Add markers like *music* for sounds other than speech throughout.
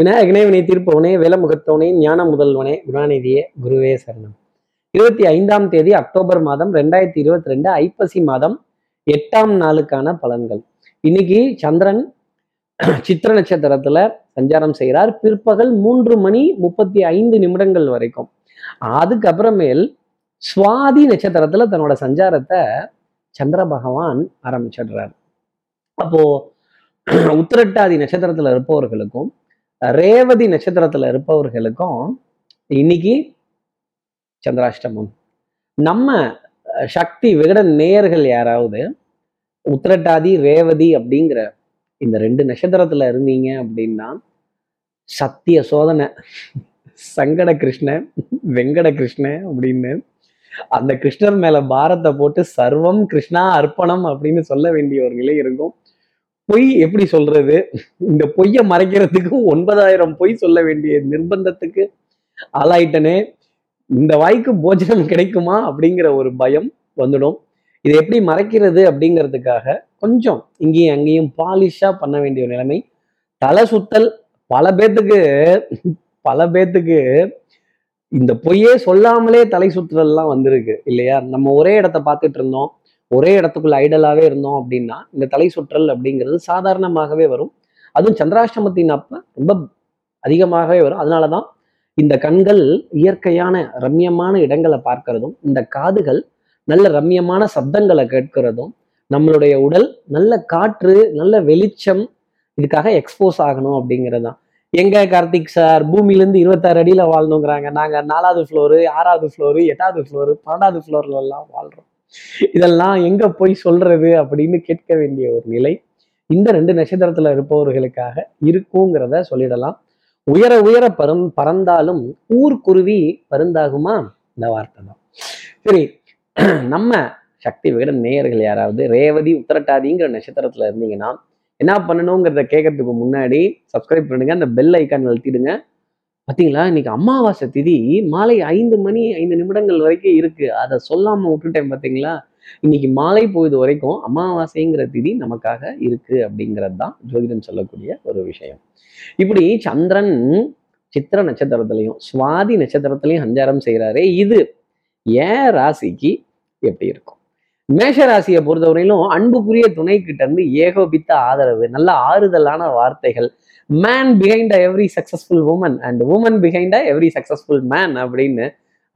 விநாயகனே வினை தீர்ப்பவனே வேலமுகத்தவனே ஞான முதல்வனே குணாநிதியே குருவே சரணம். இருபத்தி ஐந்தாம் தேதி அக்டோபர் மாதம் ரெண்டாயிரத்தி இருபத்தி ரெண்டு ஐப்பசி மாதம் எட்டாம் நாளுக்கான பலன்கள். இன்னைக்கு சந்திரன் *clears throat* சித்திர நட்சத்திரத்துல சஞ்சாரம் செய்கிறார். பிற்பகல் மூன்று மணி முப்பத்தி ஐந்து நிமிடங்கள் வரைக்கும். அதுக்கப்புறமேல் சுவாதி நட்சத்திரத்துல தன்னோட சஞ்சாரத்தை சந்திர பகவான் ஆரம்பிச்சிடுறார். அப்போ *clears throat* உத்திரட்டாதி நட்சத்திரத்துல இருப்பவர்களுக்கும் ரேவதி நட்சத்திரத்துல இருப்பவர்களுக்கும் இன்னைக்கு சந்திராஷ்டமம். நம்ம சக்தி விகடன் நேயர்கள் யாராவது உத்திரட்டாதி ரேவதி அப்படிங்கிற இந்த ரெண்டு நட்சத்திரத்துல இருந்தீங்க அப்படின்னா சத்திய சோதனை சங்கட கிருஷ்ண வெங்கட கிருஷ்ண அப்படின்னு அந்த கிருஷ்ணர் மேல பாரத்தை போட்டு சர்வம் கிருஷ்ணா அர்ப்பணம் அப்படின்னு சொல்ல வேண்டிய ஒரு நிலை இருக்கும். பொய் எப்படி சொல்றது? இந்த பொய்யை மறைக்கிறதுக்கு ஒன்பதாயிரம் பொய் சொல்ல வேண்டிய நிர்பந்தத்துக்கு ஆளாயிட்டனே. இந்த வாய்க்கு போஜனம் கிடைக்குமா அப்படிங்கிற ஒரு பயம் வந்துடும். இதை எப்படி மறைக்கிறது அப்படிங்கிறதுக்காக கொஞ்சம் இங்கேயும் அங்கேயும் பாலிஷா பண்ண வேண்டிய ஒரு நிலைமை. தலை சுத்தல் பல பேத்துக்கு பல பேத்துக்கு இந்த பொய்யே சொல்லாமலே தலை சுற்றுதல்லாம் வந்திருக்கு இல்லையா? நம்ம ஒரே இடத்த பார்த்துட்டு இருந்தோம். ஒரே இடத்துக்குள்ள ஐடலாகவே இருந்தோம் அப்படின்னா இந்த தலை சுற்றல் அப்படிங்கிறது சாதாரணமாகவே வரும். அதுவும் சந்திராஷ்டமத்தின் அப்போ ரொம்ப அதிகமாகவே வரும். அதனால தான் இந்த கண்கள் இயற்கையான ரம்யமான இடங்களை பார்க்கறதும் இந்த காதுகள் நல்ல ரம்யமான சப்தங்களை கேட்கிறதும் நம்மளுடைய உடல் நல்ல காற்று நல்ல வெளிச்சம் இதுக்காக எக்ஸ்போஸ் ஆகணும் அப்படிங்கிறது தான் எங்க கார்த்திக் சார்? பூமியிலேருந்து இருபத்தாறு அடியில் வாழணுங்கிறாங்க. நாங்கள் நாலாவது ஃப்ளோரு ஆறாவது ஃப்ளோரு எட்டாவது ஃப்ளோரு பன்னெண்டாவது ஃப்ளோர்ல எல்லாம் வாழ்றோம். இதெல்லாம் எங்க போய் சொல்றது அப்படின்னு கேட்க வேண்டிய ஒரு நிலை. இந்த ரெண்டு நட்சத்திரத்துல இருப்பவர்களுக்காக இருக்குங்கிறத சொல்லிடலாம். உயர உயர பறந் பறந்தாலும் ஊர்க்குருவி பருந்தாகுமா? இந்த வார்த்தை தான். சரி நம்ம சக்தி விகடன் நேயர்கள் யாராவது ரேவதி உத்தரட்டாதிங்கிற நட்சத்திரத்துல இருந்தீங்கன்னா என்ன பண்ணணுங்கிறத கேட்கறதுக்கு முன்னாடி சப்ஸ்கிரைப் பண்ணுங்க. அந்த பெல் ஐக்கான் அழுத்திடுங்க. பாத்தீங்களா? இன்னைக்கு அமாவாசை திதி மாலை ஐந்து மணி ஐந்து நிமிடங்கள் வரைக்கும் இருக்கு. அதை சொல்லாம விட்டுட்டேன் பார்த்தீங்களா இன்னைக்கு மாலை போயது வரைக்கும் அமாவாசைங்கிற திதி நமக்காக இருக்கு அப்படிங்கிறது தான் ஜோதிடம் சொல்லக்கூடிய ஒரு விஷயம். இப்படி சந்திரன் சித்திர நட்சத்திரத்திலையும் சுவாதி நட்சத்திரத்திலையும் சஞ்சாரம் செய்கிறாரே இது ஏன் ராசிக்கு எப்படி இருக்கும்? மேஷ ராசியை பொறுத்தவரையிலும் அன்புக்குரிய துணை கிட்ட இருந்து ஏகோபித்த ஆதரவு நல்ல ஆறுதலான வார்த்தைகள் man behind every successful woman and woman behind every successful man அப்படின்னு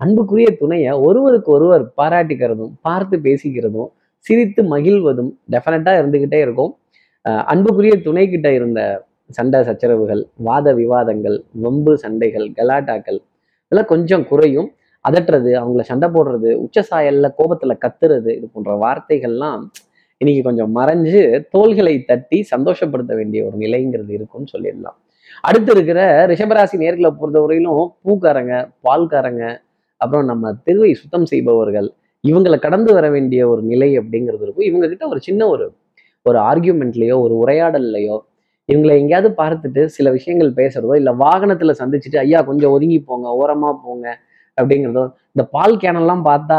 அன்புக்குரிய துணையை ஒருவருக்கு ஒருவர் பாராட்டிக்கிறதும் பார்த்து பேசிக்கிறதும் சிரித்து மகிழ்வதும் டெஃபினட்டாக இருந்துகிட்டே இருக்கும். அஹ் அன்புக்குரிய துணை கிட்ட இருந்த சண்டை சச்சரவுகள் வாத விவாதங்கள் வம்பு சண்டைகள் கலாட்டாக்கள் இதெல்லாம் கொஞ்சம் குறையும். அதட்டுறது அவங்கள சண்டை போடுறது உச்ச சாயல்ல கோபத்துல கத்துறது இது போன்ற வார்த்தைகள்லாம் இன்னைக்கு கொஞ்சம் மறைஞ்சு தோள்களை தட்டி சந்தோஷப்படுத்த வேண்டிய ஒரு நிலைங்கிறது இருக்கும்னு சொல்லிடலாம். அடுத்து இருக்கிற ரிஷபராசி நேர்களை பொறுத்தவரையிலும் பூக்காரங்க பால்காரங்க அப்புறம் நம்ம தெருவை சுத்தம் செய்பவர்கள் இவங்களை கடந்து வர வேண்டிய ஒரு நிலை அப்படிங்கிறது இருக்கும். இவங்க கிட்ட ஒரு சின்ன ஒரு ஒரு ஆர்கியூமெண்ட்லையோ ஒரு உரையாடல்லையோ இவங்களை எங்கேயாவது பார்த்துட்டு சில விஷயங்கள் பேசுறதோ இல்லை வாகனத்துல சந்திச்சுட்டு ஐயா கொஞ்சம் ஒதுங்கி போங்க ஓரமா போங்க அப்படிங்கிறதோ இந்த பால் கேனெல்லாம் பார்த்தா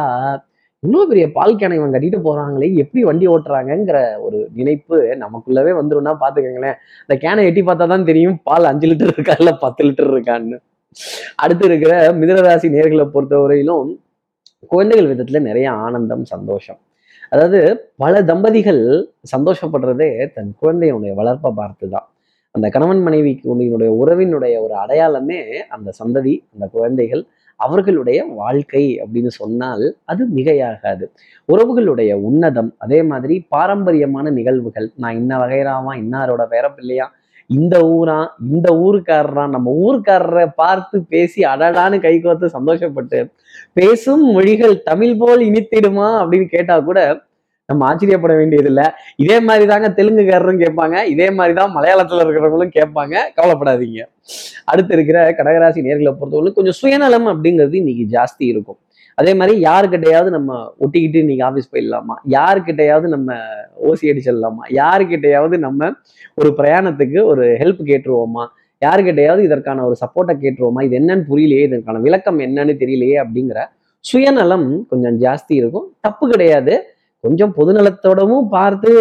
இவ்வளோ பெரிய பால் கேனை இவன் கட்டிட்டு போறாங்களே எப்படி வண்டி ஓட்டுறாங்கங்கிற ஒரு நினைப்பு நமக்குள்ளவே வந்துரும்னா பாத்துக்கோங்களேன். இந்த கேனை எட்டி பார்த்தா தான் தெரியும் பால் அஞ்சு லிட்டர் இருக்கா இல்ல பத்து லிட்டர் இருக்கான்னு. அடுத்து இருக்கிற மிதனராசி நேர்களை பொறுத்தவரையிலும் குழந்தைகள் விதத்துல நிறைய ஆனந்தம் சந்தோஷம். அதாவது பல தம்பதிகள் சந்தோஷப்படுறதே தன் குழந்தையினுடைய வளர்ப்பை பார்த்து தான் அந்த கணவன் மனைவிக்கு உன்னுடைய உறவினுடைய ஒரு அடையாளமே அந்த சந்ததி அந்த குழந்தைகள். அவர்களுடைய வாழ்க்கை அப்படின்னு சொன்னால் அது மிகையாகாது. உறவுகளுடைய உன்னதம் அதே மாதிரி பாரம்பரியமான நிகழ்வுகள் நான் இன்ன வகைராமா இன்னாரோட பேரப்பிள்ளையா இந்த ஊரா இந்த ஊருக்காரரா நம்ம ஊருக்காரரை பார்த்து பேசி அடடான்னு கை கோர்த்து சந்தோஷப்பட்டு பேசும் மொழிகள் தமிழ் போல் இனித்திடுமா அப்படின்னு கேட்டா கூட நம்ம ஆச்சரியப்பட வேண்டியதில்லை. இதே மாதிரி தாங்க தெலுங்குக்காரரும் கேட்பாங்க. இதே மாதிரி தான் மலையாளத்துல இருக்கிறவங்களும் கேட்பாங்க. கவலைப்படாதீங்க. அடுத்து இருக்கிற கடகராசி நேர்களை பொறுத்தவரை கொஞ்சம் சுயநலம் அப்படிங்கிறது இன்னைக்கு ஜாஸ்தி இருக்கும். அதே மாதிரி யாருக்கிட்டையாவது நம்ம ஒட்டிக்கிட்டு இன்னைக்கு ஆஃபீஸ் போயிடலாமா? யாருக்கிட்டையாவது நம்ம ஓசி அடிச்சிடலாமா? யாருக்கிட்டையாவது நம்ம ஒரு பிரயாணத்துக்கு ஒரு ஹெல்ப் கேட்டுருவோமா? யாருக்கிட்டையாவது இதற்கான ஒரு சப்போர்ட்டை கேட்டுருவோமா? இது என்னன்னு புரியலையே இதற்கான விளக்கம் என்னன்னு தெரியலையே அப்படிங்கிற சுயநலம் கொஞ்சம் ஜாஸ்தி இருக்கும். தப்பு கிடையாது. கொஞ்சம் பொதுநலத்தோடவும் பார்த்து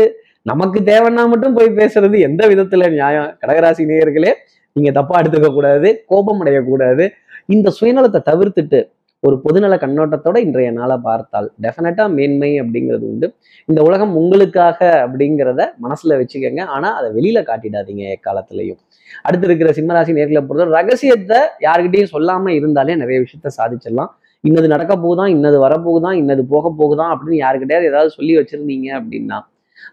நமக்கு தேவைன்னா மட்டும் போய் பேசுறது எந்த விதத்துல நியாயம்? கடகராசி நேயர்களே நீங்க தப்பா எடுத்துக்க கூடாது கோபம் அடையக்கூடாது இந்த சுயநலத்தை தவிர்த்துட்டு ஒரு பொதுநல கண்ணோட்டத்தோட இன்றைய நாளை பார்த்தால் டெஃபினட்டா மேன்மை அப்படிங்கிறது உண்டு. இந்த உலகம் உங்களுக்காக அப்படிங்கிறத மனசுல வச்சுக்கோங்க. ஆனா அதை வெளியில காட்டிடாதீங்க எக்காலத்திலையும். அடுத்து இருக்கிற சிம்மராசி நேர்களை பொறுத்த ரகசியத்தை யாருக்கிட்டையும் சொல்லாம இருந்தாலே நிறைய விஷயத்த சாதிச்சிடலாம். இன்னது நடக்க போகுதான் இன்னது வரப்போகுதான் இன்னது போக போகுதான் அப்படின்னு யாருக்கிட்டையாவது ஏதாவது சொல்லி வச்சிருந்தீங்க அப்படின்னா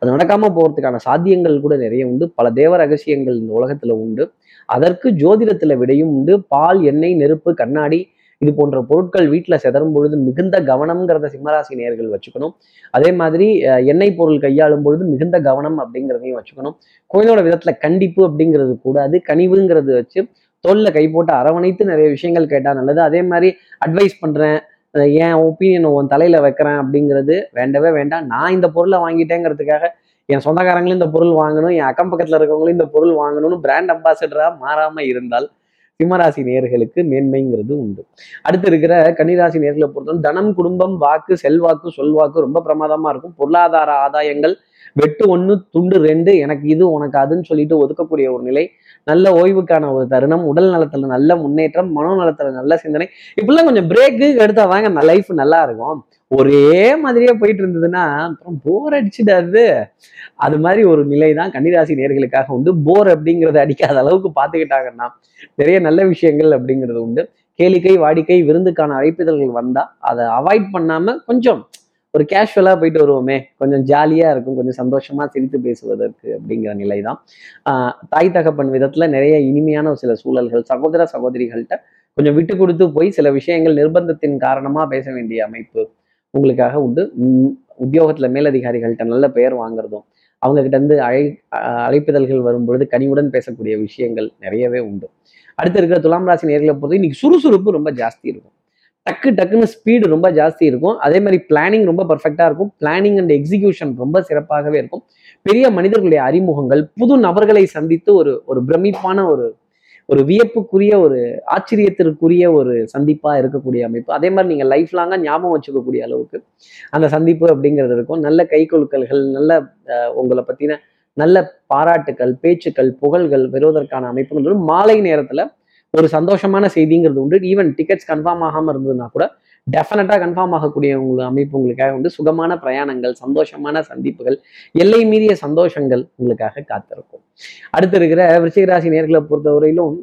அது நடக்காம போறதுக்கான சாத்தியங்கள் கூட நிறைய உண்டு. பல தேவ ரகசியங்கள் இந்த உலகத்துல உண்டு. அதற்கு ஜோதிடத்துல விடையும் உண்டு. பால் எண்ணெய் நெருப்பு கண்ணாடி இது போன்ற பொருட்கள் வீட்டுல செதறும் பொழுது மிகுந்த கவனம்ங்கிறத சிம்மராசி நேர்கள் வச்சுக்கணும். அதே மாதிரி அஹ், எண்ணெய் பொருள் கையாளும் பொழுது மிகுந்த கவனம் அப்படிங்கிறதையும் வச்சுக்கணும். கோயிலோட விதத்துல கண்டிப்பு அப்படிங்கிறது கூடாது. கனிவுங்கிறது வச்சு தோல்ல கை போட்டு அரவணைத்து நிறைய விஷயங்கள் கேட்டால் நல்லது. அதே மாதிரி அட்வைஸ் பண்ணுறேன் என் ஒப்பீனியன் உன் தலையில் வைக்கிறேன் அப்படிங்கிறது வேண்டவே வேண்டாம். நான் இந்த பொருளை வாங்கிட்டேங்கிறதுக்காக என் சொந்தக்காரங்களும் இந்த பொருள் வாங்கணும் என் அக்கம் பக்கத்தில் இருக்கவங்களும் இந்த பொருள் வாங்கணும்னு பிராண்ட் அம்பாசிடராக மாறாமல் இருந்தால் சிம்மராசி நேர்களுக்கு மேன்மைங்கிறது உண்டு. அடுத்து இருக்கிற கன்னிராசி நேர்களை பொறுத்தவரை தனம் குடும்பம் வாக்கு செல்வாக்கு சொல்வாக்கு ரொம்ப பிரமாதமாக இருக்கும். பொருளாதார ஆதாயங்கள் வெட்டு ஒண்ணு துண்டு ரெண்டு எனக்கு இது உனக்கு அதுன்னு சொல்லிட்டு ஒதுக்கக்கூடிய ஒரு நிலை நல்ல ஓய்வுக்கான ஒரு தருணம் உடல் நலத்துல நல்ல முன்னேற்றம் மனோ நலத்துல நல்ல சிந்தனை. இப்படிலாம் கொஞ்சம் பிரேக்கு எடுத்தா வாங்க லைஃப் நல்லா இருக்கும். ஒரே மாதிரியே போயிட்டு இருந்ததுன்னா அப்புறம் போர் அடிச்சிடாது அது. மாதிரி ஒரு நிலை தான் கன்னிராசி நேர்களுக்காக உண்டு. போர் அப்படிங்கிறத அடிக்காத அளவுக்கு பார்த்துக்கிட்டாங்கன்னா நிறைய நல்ல விஷயங்கள் அப்படிங்கிறது உண்டு. கேளிக்கை வாடிக்கை விருந்துக்கான அழைப்பிதழ்கள் வந்தா அதை அவாய்ட் பண்ணாம கொஞ்சம் ஒரு கேஷுவலாக போயிட்டு வருவோமே. கொஞ்சம் ஜாலியாக இருக்கும். கொஞ்சம் சந்தோஷமாக சிரித்து பேசுவதற்கு அப்படிங்கிற நிலை தான் தாய் தகப்பன் விதத்தில் நிறைய இனிமையான சில சூழல்கள் சகோதர சகோதரிகள்கிட்ட கொஞ்சம் விட்டு கொடுத்து போய் சில விஷயங்கள் நிர்பந்தத்தின் காரணமாக பேச வேண்டிய அமைப்பு உங்களுக்காக உண்டு. உத்தியோகத்தில் மேலதிகாரிகள்கிட்ட நல்ல பெயர் வாங்குறதும் அவங்ககிட்ட இருந்து அழை அழைப்பிதழ்கள் வரும்பொழுது கனிவுடன் பேசக்கூடிய விஷயங்கள் நிறையவே உண்டு. அடுத்து இருக்கிற துலாம் ராசி நேர்களை பொறுத்து இன்னைக்கு சுறுசுறுப்பு ரொம்ப ஜாஸ்தி இருக்கும். டக்கு டக்குன்னு ஸ்பீடு ரொம்ப ஜாஸ்தி இருக்கும். அதே மாதிரி பிளானிங் ரொம்ப பர்ஃபெக்டாக இருக்கும். பிளானிங் அண்ட் எக்ஸிகியூஷன் ரொம்ப சிறப்பாகவே இருக்கும். பெரிய மனிதர்களுடைய அறிமுகங்கள் புது நபர்களை சந்தித்து ஒரு ஒரு பிரமிப்பான ஒரு ஒரு வியப்புக்குரிய ஒரு ஆச்சரியத்திற்குரிய ஒரு சந்திப்பாக இருக்கக்கூடிய அமைப்பு. அதே மாதிரி நீங்கள் லைஃப் லாங்காக ஞாபகம் வச்சுக்கக்கூடிய அளவுக்கு அந்த சந்திப்பு அப்படிங்கிறது இருக்கும். நல்ல கை கொழுக்கல்கள் நல்ல உங்களை பற்றின நல்ல பாராட்டுக்கள் பேச்சுக்கள் புகழ்கள் பெறுவதற்கான அமைப்புகள். மாலை நேரத்தில் ஒரு சந்தோஷமான செய்திங்கிறது உண்டு. ஈவன் டிக்கெட்ஸ் கன்ஃபார்ம் ஆகாம இருந்ததுன்னா கூட டெஃபினட்டாக கன்ஃபார்ம் ஆகக்கூடிய உங்களுக்கு அமைப்பு உங்களுக்காக உண்டு. சுகமான பிரயாணங்கள் சந்தோஷமான சந்திப்புகள் எல்லை மீறிய சந்தோஷங்கள் உங்களுக்காக காத்திருக்கும். அடுத்து இருக்கிற விருச்சிகராசி நேர்களை பொறுத்தவரையிலும்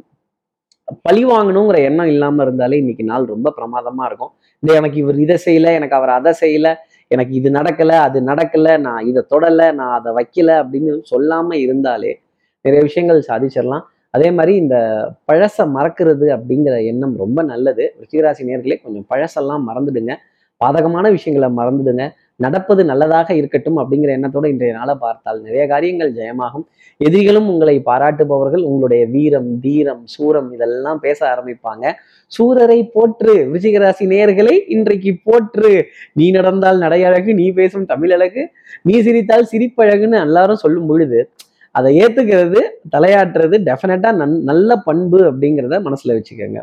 பழி வாங்கணுங்கிற எண்ணம் இல்லாம இருந்தாலே இன்னைக்கு நாள் ரொம்ப பிரமாதமா இருக்கும். இந்த எனக்கு இவர் இதை செய்யல எனக்கு அவர் அதை செய்யல எனக்கு இது நடக்கல அது நடக்கல நான் இதை தொடல நான் அதை வைக்கல அப்படின்னு சொல்லாம இருந்தாலே நிறைய விஷயங்கள் சாதிச்சிடலாம். அதே மாதிரி இந்த பழசை மறக்கிறது அப்படிங்கிற எண்ணம் ரொம்ப நல்லது. ரிஷிகராசி நேர்களே கொஞ்சம் பழசெல்லாம் மறந்துடுங்க. பாதகமான விஷயங்களை மறந்துடுங்க. நடப்பது நல்லதாக இருக்கட்டும் அப்படிங்கிற எண்ணத்தோட இன்றைய நாளை பார்த்தால் நிறைய காரியங்கள் ஜெயமாகும். எதிரிகளும் உங்களை பாராட்டுபவர்கள். உங்களுடைய வீரம் தீரம் சூரம் இதெல்லாம் பேச ஆரம்பிப்பாங்க. சூரரை போற்று. விருச்சிகராசி நேயர்களை இன்றைக்கு போற்று. நீ நடந்தால் நடையழகு நீ பேசும் தமிழழகு. நீ சிரித்தால் சிரிப்பழகுன்னு எல்லாரும் சொல்லும் பொழுது அதை ஏத்துக்கிறது தலையாட்டுறது டெஃபினட்டா நன் நல்ல பண்பு அப்படிங்கிறத மனசுல வச்சுக்கோங்க.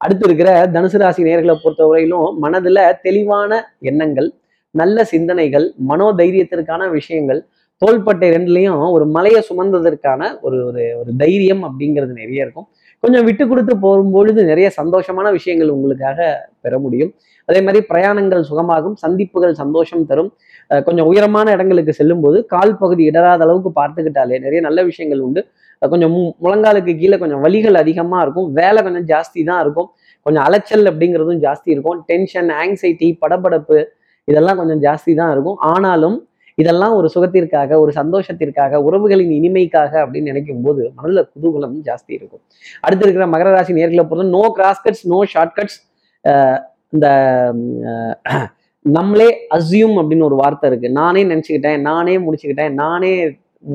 அடுத்து இருக்கிற தனுசு ராசி நேர்களை பொறுத்தவரையிலும் மனதுல தெளிவான எண்ணங்கள் நல்ல சிந்தனைகள் மனோதைரியத்திற்கான விஷயங்கள் தோள்பட்டை ரெண்டுலையும் ஒரு மலையை சுமந்ததற்கான ஒரு ஒரு ஒரு தைரியம் அப்படிங்கிறது நிறைய இருக்கும். கொஞ்சம் விட்டு கொடுத்து போகும்பொழுது நிறைய சந்தோஷமான விஷயங்கள் உங்களுக்காக பெற முடியும். அதே மாதிரி பிரயாணங்கள் சுகமாகும் சந்திப்புகள் சந்தோஷம் தரும். கொஞ்சம் உயரமான இடங்களுக்கு செல்லும்போது கால் பகுதி இடராத அளவுக்கு பார்த்துக்கிட்டாலே நிறைய நல்ல விஷயங்கள் உண்டு. கொஞ்சம் முழங்காலுக்கு கீழே கொஞ்சம் வலிகள் அதிகமாக இருக்கும். வேலை கொஞ்சம் ஜாஸ்தி தான் இருக்கும். கொஞ்சம் அலைச்சல் அப்படிங்கிறதும் ஜாஸ்தி இருக்கும். டென்ஷன் ஆங்ஸைட்டி படபடப்பு இதெல்லாம் கொஞ்சம் ஜாஸ்தி தான் இருக்கும். ஆனாலும் இதெல்லாம் ஒரு சுகத்திற்காக ஒரு சந்தோஷத்திற்காக உறவுகளின் இனிமைக்காக அப்படின்னு நினைக்கும் போது மனதில் குதூகலம் ஜாஸ்தி இருக்கும். அடுத்து இருக்கிற மகர ராசி நேர்களை பொறுத்த நோ கிராஸ்கட்ஸ் நோ ஷார்ட்கட்ஸ் இந்த நம்மளே அசியூம் அப்படின்னு ஒரு வார்த்தை இருக்கு. நானே நினச்சிக்கிட்டேன் நானே முடிச்சுக்கிட்டேன் நானே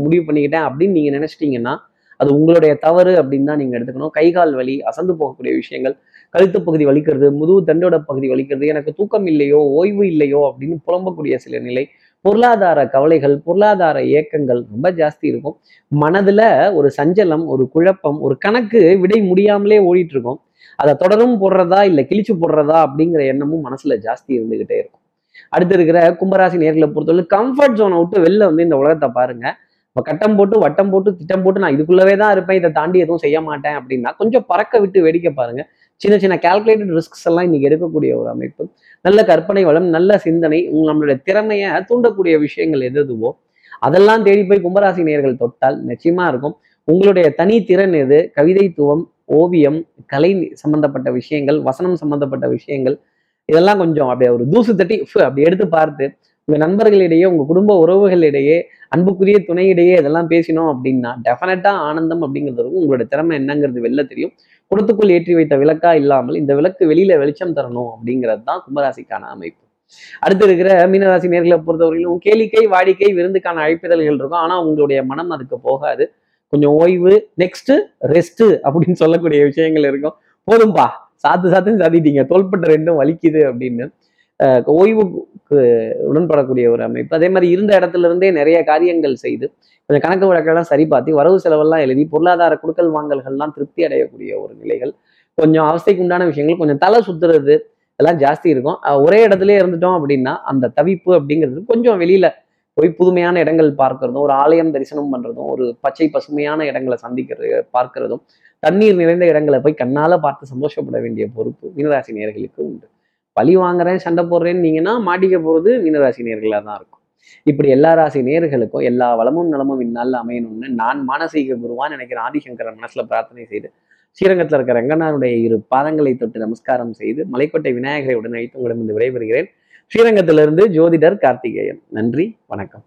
முடிவு பண்ணிக்கிட்டேன் அப்படின்னு நீங்க நினைச்சிட்டீங்கன்னா அது உங்களுடைய தவறு அப்படின்னு தான் நீங்க எடுத்துக்கணும். கை கால் வலி அசந்து போகக்கூடிய விஷயங்கள் கழுத்து பகுதி வலிக்கிறது முதுகு தண்டோட பகுதி வலிக்கிறது எனக்கு தூக்கம் இல்லையோ ஓய்வு இல்லையோ அப்படின்னு புலம்பக்கூடிய சில நிலை பொருளாதார கவலைகள் பொருளாதார ஏக்கங்கள் ரொம்ப ஜாஸ்தி இருக்கும். மனதுல ஒரு சஞ்சலம் ஒரு குழப்பம் ஒரு கணக்கு விடை முடியாமலே ஓடிட்டு இருக்கும். அதை தொடரும் போடுறதா இல்லை கிழிச்சு போடுறதா அப்படிங்கிற எண்ணமும் மனசுல ஜாஸ்தி இருந்துகிட்டே இருக்கும். அடுத்து இருக்கிற கும்பராசி நேர்களை பொறுத்தவரை கம்ஃபர்ட் ஜோனை விட்டு வெளில வந்து இந்த உலகத்தை பாருங்க. இப்போ கட்டம் போட்டு வட்டம் போட்டு திட்டம் போட்டு நான் இதுக்குள்ளவே தான் இருப்பேன். இதை தாண்டி எதுவும் செய்ய மாட்டேன் அப்படின்னா கொஞ்சம் பறக்க விட்டு வேடிக்கை பாருங்க. சின்ன சின்ன கால்குலேட்டட் ரிஸ்க்ஸ் எல்லாம் இன்னைக்கு எடுக்கக்கூடிய ஒரு அமைப்பு. நல்ல கற்பனை வளம் நல்ல சிந்தனை நம்மளுடைய திறமையை தூண்டக்கூடிய விஷயங்கள் எது எதுவோ அதெல்லாம் தேடி போய் கும்பராசி நேர்கள் தொட்டால் நிச்சயமா இருக்கும். உங்களுடைய தனித்திறன் எது? கவிதைத்துவம் ஓவியம் கலை சம்பந்தப்பட்ட விஷயங்கள் வசனம் சம்பந்தப்பட்ட விஷயங்கள் இதெல்லாம் கொஞ்சம் அப்படியே ஒரு தூசு தட்டி ஃபு, அப்படி எடுத்து பார்த்து உங்க நண்பர்களிடையே உங்க குடும்ப உறவுகளிடையே அன்புக்குரிய துணையிடையே இதெல்லாம் பேசினோம் அப்படின்னா டெஃபினட்டா ஆனந்தம் அப்படிங்கிறது இருக்கும் உங்களோட திறமை என்னங்கிறது வெளில தெரியும். குடத்துக்குள் ஏற்றி வைத்த விளக்கா இல்லாமல் இந்த விளக்கு வெளியில வெளிச்சம் தரணும் அப்படிங்கிறது தான் கும்பராசிக்கான அமைப்பு. அடுத்து இருக்கிற மீனராசி நேர்களை பொறுத்தவரையிலும் கேளிக்கை வாடிக்கை விருந்துக்கான அழைப்பிதழ்கள் இருக்கும். ஆனா உங்களுடைய மனம் அதுக்கு போகாது. கொஞ்சம் ஓய்வு நெக்ஸ்ட் ரெஸ்ட் அப்படின்னு சொல்லக்கூடிய விஷயங்கள் இருக்கும். போதும்பா. சாத்து சாத்துன்னு சாத்திட்டீங்க. தோல்பட்ட ரெண்டும் வலிக்குது அப்படின்னு. ஓய்வுக்கு உடன்படக்கூடிய ஒரு அமைப்பு. அதே மாதிரி இருந்த இடத்துல இருந்தே நிறைய காரியங்கள் செய்து கொஞ்சம் கணக்கு வழக்கெல்லாம் சரி பார்த்து வரவு செலவெல்லாம் எழுதி பொருளாதார குடுக்கல் வாங்கல்கள்லாம் திருப்தி அடையக்கூடிய ஒரு நிலைகள். கொஞ்சம் அவஸ்தைக்கு உண்டான விஷயங்கள் கொஞ்சம் தலை சுத்துறது எல்லாம் ஜாஸ்தி இருக்கும். ஒரே இடத்துல இருந்துட்டோம் அப்படின்னா அந்த தவிப்பு அப்படிங்கிறது கொஞ்சம் வெளியில போய் புதுமையான இடங்கள் பார்க்கறதும் ஒரு ஆலயம் தரிசனம் பண்றதும் ஒரு பச்சை பசுமையான இடங்களை சந்திக்கிறது பார்க்கறதும் தண்ணீர் நிறைந்த இடங்களை போய் கண்ணால பார்த்து சந்தோஷப்பட வேண்டிய பொறுப்பு மீனராசி நேர்களுக்கு உண்டு. பழி வாங்குறேன் சண்டை போடுறேன்னு நீங்கன்னா மாட்டிக்க போகிறது மீனராசி நேர்களாக தான் இருக்கும். இப்படி எல்லா ராசி நேர்களுக்கும் எல்லா வளமும் நலமும் இந்நாளில் அமையணும்னு நான் மானசீக குருவான் நினைக்கிற ஆதிசங்கரன் மனசுல பிரார்த்தனை செய்து ஸ்ரீரங்கத்தில் இருக்கிற ரங்கனாருடைய இரு பாதங்களை தொட்டு நமஸ்காரம் செய்து மலைக்கோட்டை விநாயகரை உடன் அழைத்து உங்களிடம் விடைபெறுகிறேன். ஸ்ரீரங்கத்திலிருந்து ஜோதிடர் கார்த்திகேயன். நன்றி வணக்கம்.